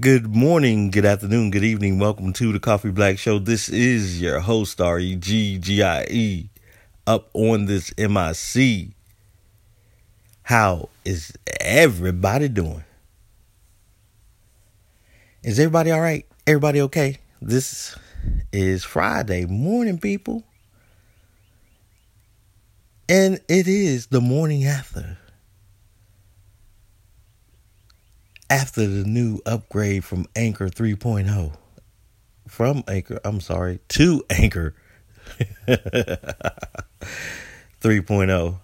Good morning, good afternoon, good evening. Welcome to the Coffee Black Show. This is your host, R E G G I E, up on this MIC. How is everybody doing? Is everybody all right? Everybody okay? This is Friday morning, people. And it is the morning after. After the new upgrade from Anchor 3.0. From Anchor, I'm sorry, to Anchor 3.0.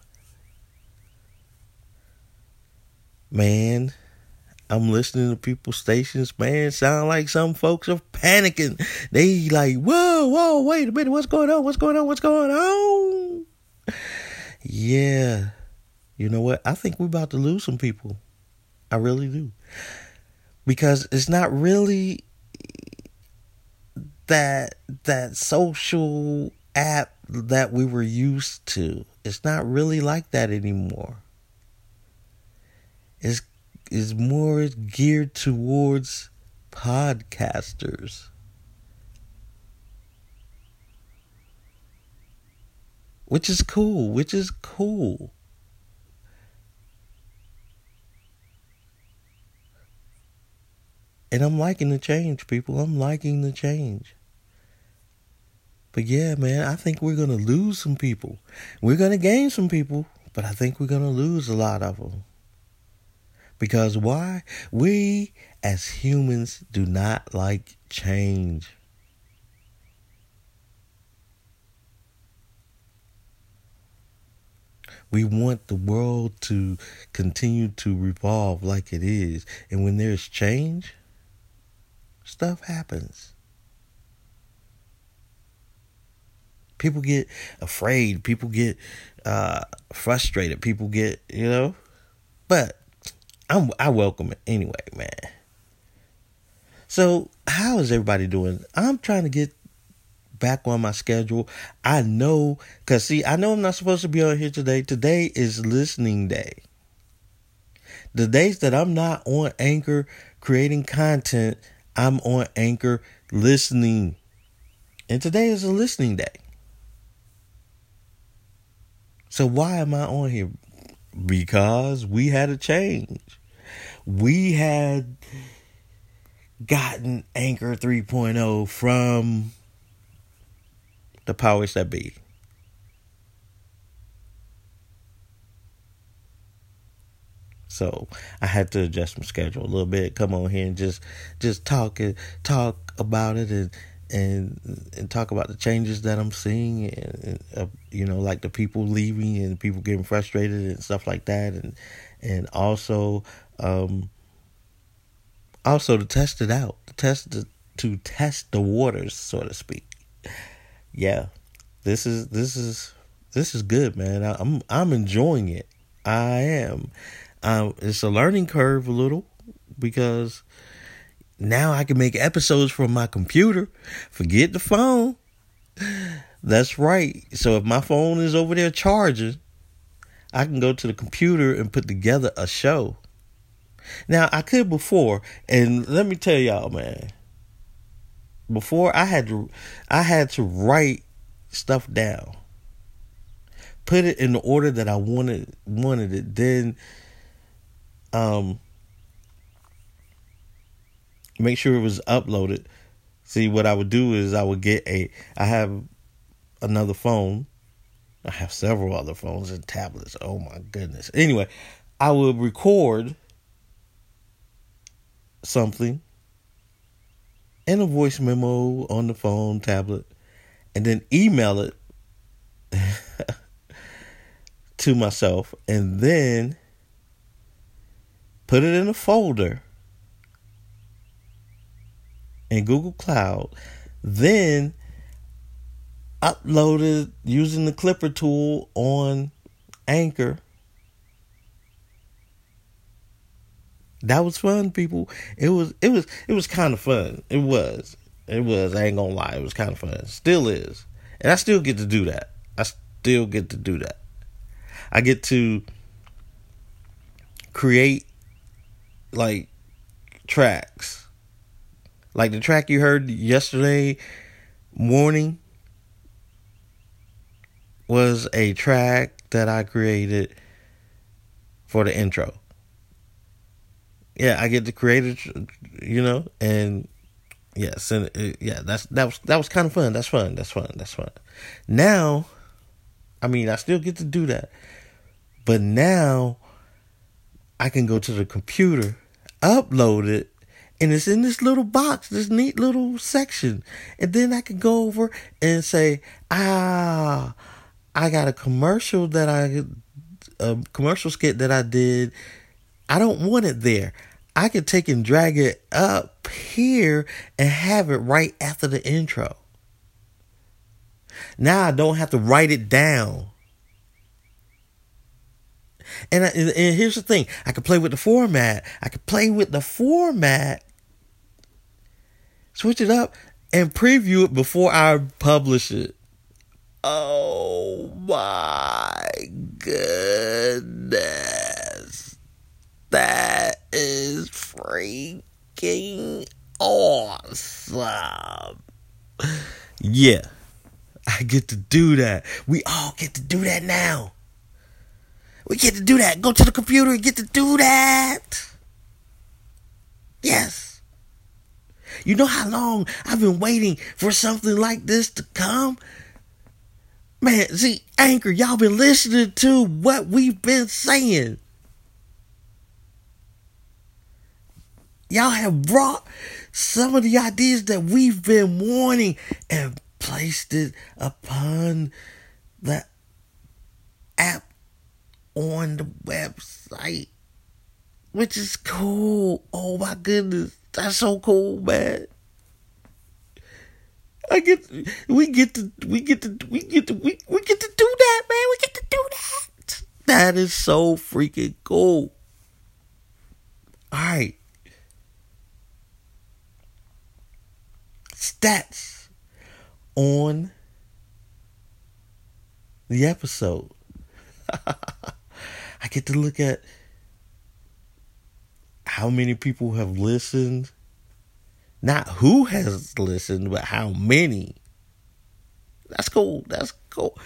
Man, I'm listening to people's stations, man. Sound like some folks are panicking. They like, whoa, whoa, wait a minute, what's going on? What's going on? What's going on? Yeah. You know what? I think we're about to lose some people. I really do. Because it's not really that that social app that we were used to. It's not really like that anymore. It's is more geared towards podcasters. Which is cool, which is cool. And I'm liking the change, people. I'm liking the change. But yeah, man, I think we're going to lose some people. We're going to gain some people, but I think we're going to lose a lot of them. Because why? We as humans do not like change. We want the world to continue to revolve like it is. And when there's change, stuff happens. People get afraid. People get uh, frustrated. People get, you know. But I'm, I welcome it anyway, man. So, how is everybody doing? I'm trying to get back on my schedule. I know, because see, I know I'm not supposed to be on here today. Today is listening day. The days that I'm not on Anchor creating content, I'm on Anchor listening. And today is a listening day. So, why am I on here? Because we had a change. We had gotten Anchor 3.0 from the powers that be. So I had to adjust my schedule a little bit, come on here and just just talk and talk about it and and and talk about the changes that I'm seeing and, and uh, you know like the people leaving and people getting frustrated and stuff like that. And and also um also to test it out to test the, to test the waters so to speak. Yeah this is this is this is good man. I, I'm I'm enjoying it. I am um it's a learning curve a little because now I can make episodes from my computer. Forget the phone. That's right. So if my phone is over there charging, I can go to the computer and put together a show. Now I could before, and let me tell y'all, man. Before I had to, I had to write stuff down, put it in the order that I wanted wanted it. Then, um, make sure it was uploaded. See, what I would do is I would get a. I have another phone. I have several other phones and tablets. Oh my goodness. Anyway, I would record something in a voice memo on the phone, tablet, and then email it to myself, and then put it in a folder in Google Cloud, then uploaded using the Clipper tool on Anchor. That was fun, people. It was it was it was kind of fun. It was. It was. I ain't gonna lie. It was kind of fun. Still is. And I still get to do that. I still get to do that. I get to create like tracks Like the track you heard yesterday morning was a track that I created for the intro. Yeah, I get to create it, you know, and yes, and it, yeah, that's that was that was kind of fun. That's fun. That's fun. That's fun. Now, I mean, I still get to do that, but now I can go to the computer, upload it, and it's in this little box, this neat little section, and then I can go over and say, ah, I got a commercial that I a commercial skit that I did. I don't want it there. I could take and drag it up here and have it right after the intro. Now I don't have to write it down. And, I, and here's the thing I can play with the format. I can play with the format, switch it up, and preview it before I publish it. Oh my goodness. That is freaking awesome. Yeah, I get to do that. We all get to do that now. We get to do that. Go to the computer and get to do that. Yes. You know how long I've been waiting for something like this to come? Man, see, Anchor, y'all been listening to what we've been saying. Y'all have brought some of the ideas that we've been wanting and placed it upon the app on the website, which is cool. Oh my goodness, that's so cool, man. I get we get to we get to we get to we, we get to do that, man. We get to do that. That is so freaking cool. All right. Stats on the episode. I get to look at how many people have listened not who has listened, but how many. That's cool. That's cool.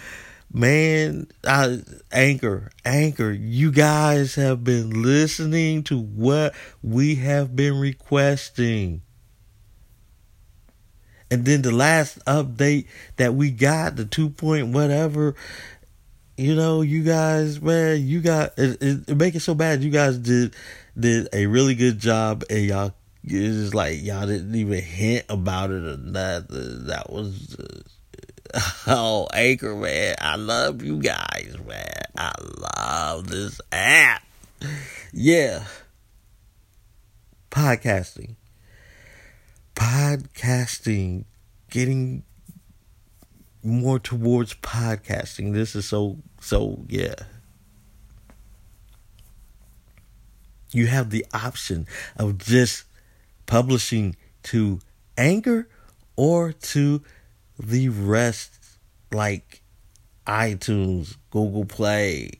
Man, I, Anchor, Anchor, you guys have been listening to what we have been requesting. And then the last update that we got, the two point whatever, you know, you guys, man, you got it, it, it make it so bad. You guys did did a really good job, and y'all it's just like y'all didn't even hint about it or nothing. That was uh, oh Anchor man. I love you guys, man. I love this app. Yeah. Podcasting. Podcasting. Getting more towards podcasting. This is so so yeah. You have the option of just publishing to Anchor or to the rest like iTunes, Google Play.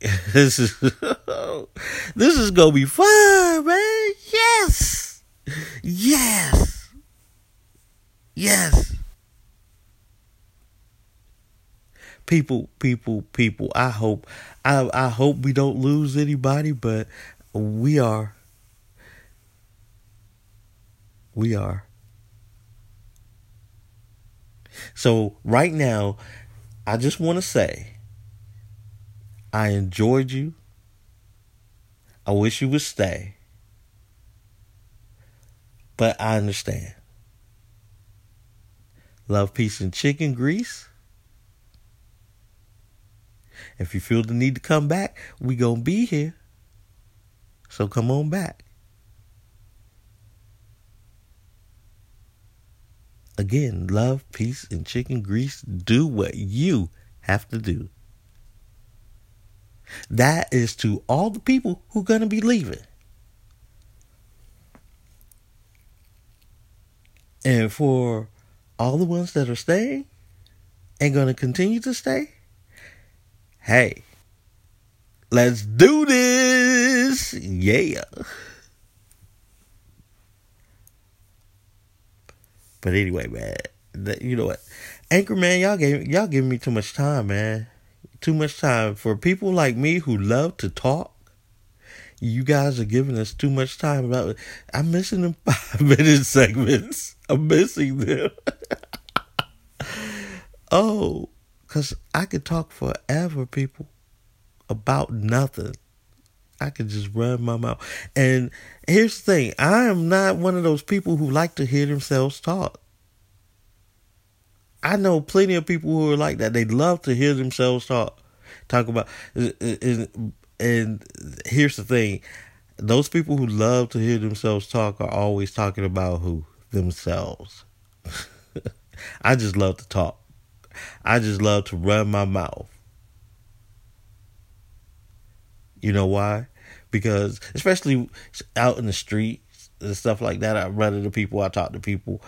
This is this is gonna be fun, man. Yes, yes, yes. People, people, people. I hope, I I hope we don't lose anybody, but we are we are. So, right now, I just want to say I enjoyed you. I wish you would stay. But I understand. Love, peace, and chicken grease. If you feel the need to come back, we to be here. So come on back. Again, love, peace, and chicken grease. Do what you have to do. That is to all the people who to be leaving. And for all the ones that are staying and to continue to stay, hey, let's do this. Yeah. But anyway, man, you know what? Anchor man, y'all gave y'all giving me too much time, man. Too much time for people like me who love to talk. You guys are giving us too much time about. I'm missing them five minute segments. I'm missing them. oh, cause I could talk forever, people, about nothing. I could just run my mouth. And here's the thing I am not one of those people who like to hear themselves talk. I know plenty of people who are like that. They love to hear themselves talk, talk about. Uh, uh, and, and here's the thing: those people who love to hear themselves talk are always talking about who themselves. I just love to talk. I just love to run my mouth. You know why? Because especially out in the streets and stuff like that, I run into people, I talk to people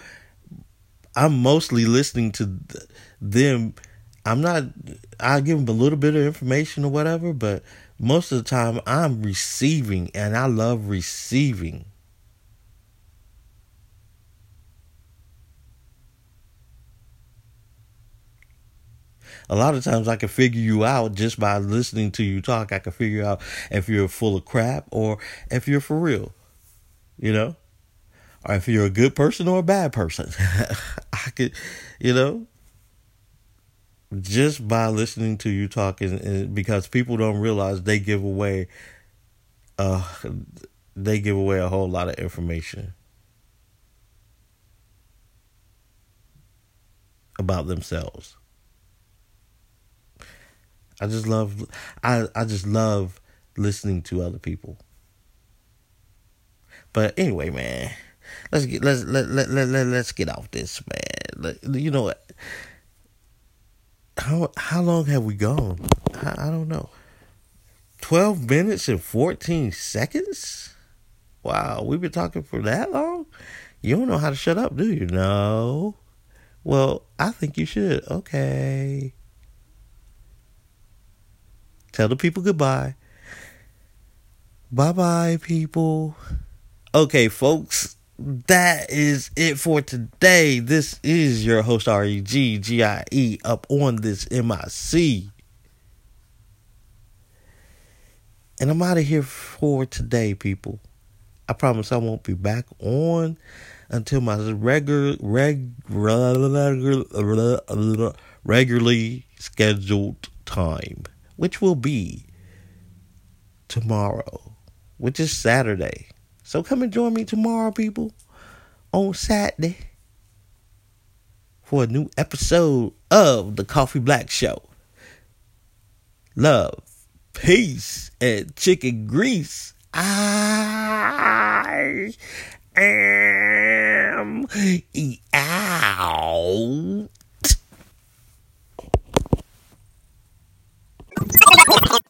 I'm mostly listening to them. I'm not. I give them a little bit of information or whatever, but most of the time I'm receiving, and I love receiving. A lot of times I can figure you out just by listening to you talk. I can figure out if you're full of crap or if you're for real. You know? or if you're a good person or a bad person. I could, you know, just by listening to you talking, because people don't realize they give away, uh, they give away a whole lot of information about themselves. I just love, I I just love listening to other people. But anyway, man let's get let's let let let, let let's get off this, man. You know what? How how long have we gone? I, I don't know. Twelve minutes and fourteen seconds. Wow, we've been talking for that long. You don't know how to shut up, do you? No. Well, I think you should. Okay. Tell the people goodbye. Bye bye, people. Okay, folks that is it for today. This is your host R E G G I E up on this MIC. And I'm out of here for today, people. I promise I won't be back on until my regular reg, regularly scheduled time, which will be tomorrow, which is Saturday. So come and join me tomorrow, people, on Saturday for a new episode of the Coffee Black Show. Love, peace, and chicken grease. I am out. ハハハハ!